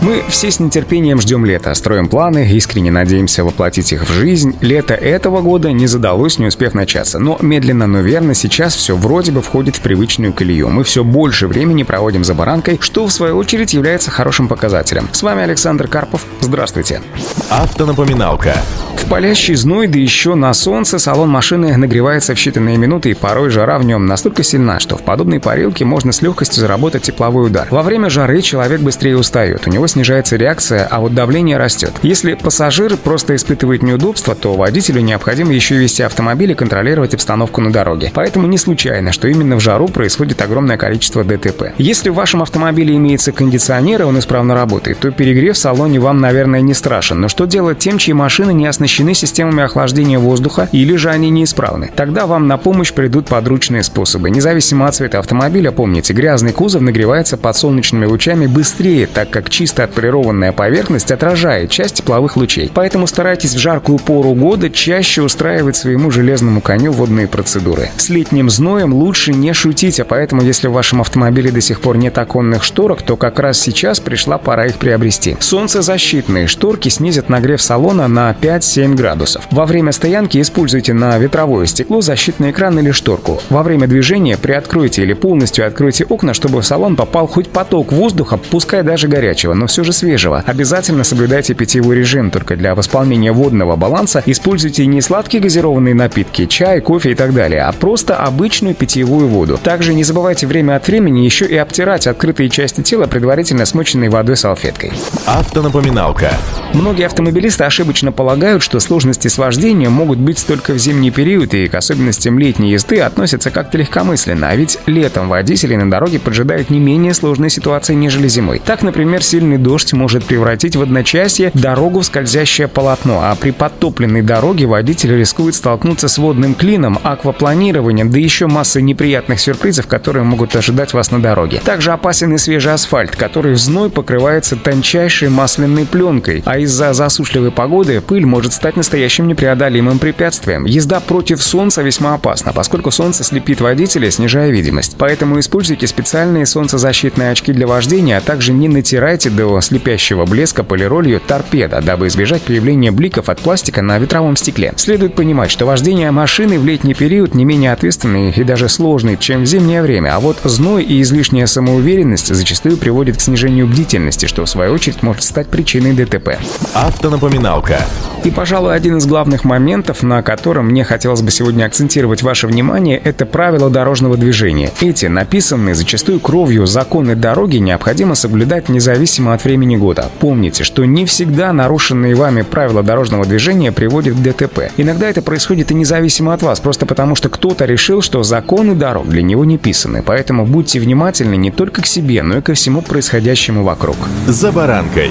Мы все с нетерпением ждем лета, строим планы, искренне надеемся воплотить их в жизнь. Лето этого года не задалось, не успев начаться. Но медленно, но верно сейчас все вроде бы входит в привычную колею. Мы все больше времени проводим за баранкой, что в свою очередь является хорошим показателем. С вами Александр Карпов. Здравствуйте. Автонапоминалка. В палящий зной, да еще на солнце, салон машины нагревается в считанные минуты, и порой жара в нем настолько сильна, что в подобной парилке можно с легкостью заработать тепловой удар. Во время жары человек быстрее устает, у него снижается реакция, а вот давление растет. Если пассажир просто испытывает неудобства, то водителю необходимо еще вести автомобиль и контролировать обстановку на дороге. Поэтому не случайно, что именно в жару происходит огромное количество ДТП. Если в вашем автомобиле имеется кондиционер и он исправно работает, то перегрев в салоне вам, наверное, не страшен. Но что делать тем, чьи машины не оснащены системами охлаждения воздуха или же они неисправны? Тогда вам на помощь придут подручные способы. Независимо от цвета автомобиля, помните, грязный кузов нагревается под солнечными лучами быстрее, так как чисто отполированная поверхность отражает часть тепловых лучей. Поэтому старайтесь в жаркую пору года чаще устраивать своему железному коню водные процедуры. С летним зноем лучше не шутить, а поэтому, если в вашем автомобиле до сих пор нет оконных шторок, то как раз сейчас пришла пора их приобрести. Солнцезащитные шторки снизят нагрев салона на 5-7 градусов. Во время стоянки используйте на ветровое стекло защитный экран или шторку. Во время движения приоткройте или полностью откройте окна, чтобы в салон попал хоть поток воздуха, пускай даже горячего, но все же свежего. Обязательно соблюдайте питьевой режим, только для восполнения водного баланса используйте не сладкие газированные напитки, чай, кофе и так далее, а просто обычную питьевую воду. Также не забывайте время от времени еще и обтирать открытые части тела предварительно смоченной водой салфеткой. Автонапоминалка. Многие автомобилисты ошибочно полагают, что сложности с вождением могут быть только в зимний период и к особенностям летней езды относятся как-то легкомысленно, а ведь летом водители на дороге поджидают не менее сложные ситуации, нежели зимой. Так, например, сильный дождь может превратить в одночасье дорогу в скользящее полотно, а при подтопленной дороге водитель рискует столкнуться с водным клином, аквапланированием, да еще массой неприятных сюрпризов, которые могут ожидать вас на дороге. Также опасен и свежий асфальт, который в зной покрывается тончайшей масляной пленкой, а из-за засушливой погоды пыль может стать настоящим непреодолимым препятствием. Езда против солнца весьма опасна, поскольку солнце слепит водителя, снижая видимость. Поэтому используйте специальные солнцезащитные очки для вождения, а также не натирайте до слепящего блеска полиролью торпеда, дабы избежать появления бликов от пластика на ветровом стекле. Следует понимать, что вождение машины в летний период не менее ответственный и даже сложный, чем в зимнее время, а вот зной и излишняя самоуверенность зачастую приводит к снижению бдительности, что в свою очередь может стать причиной ДТП. Автонапоминалка. И, пожалуй, один из главных моментов, на котором мне хотелось бы сегодня акцентировать ваше внимание, это правила дорожного движения. Эти, написанные зачастую кровью законы дороги, необходимо соблюдать независимо от времени года. Помните, что не всегда нарушенные вами правила дорожного движения приводят к ДТП. Иногда это происходит и независимо от вас, просто потому что кто-то решил, что законы дорог для него не писаны. Поэтому будьте внимательны не только к себе, но и ко всему происходящему вокруг. За баранкой.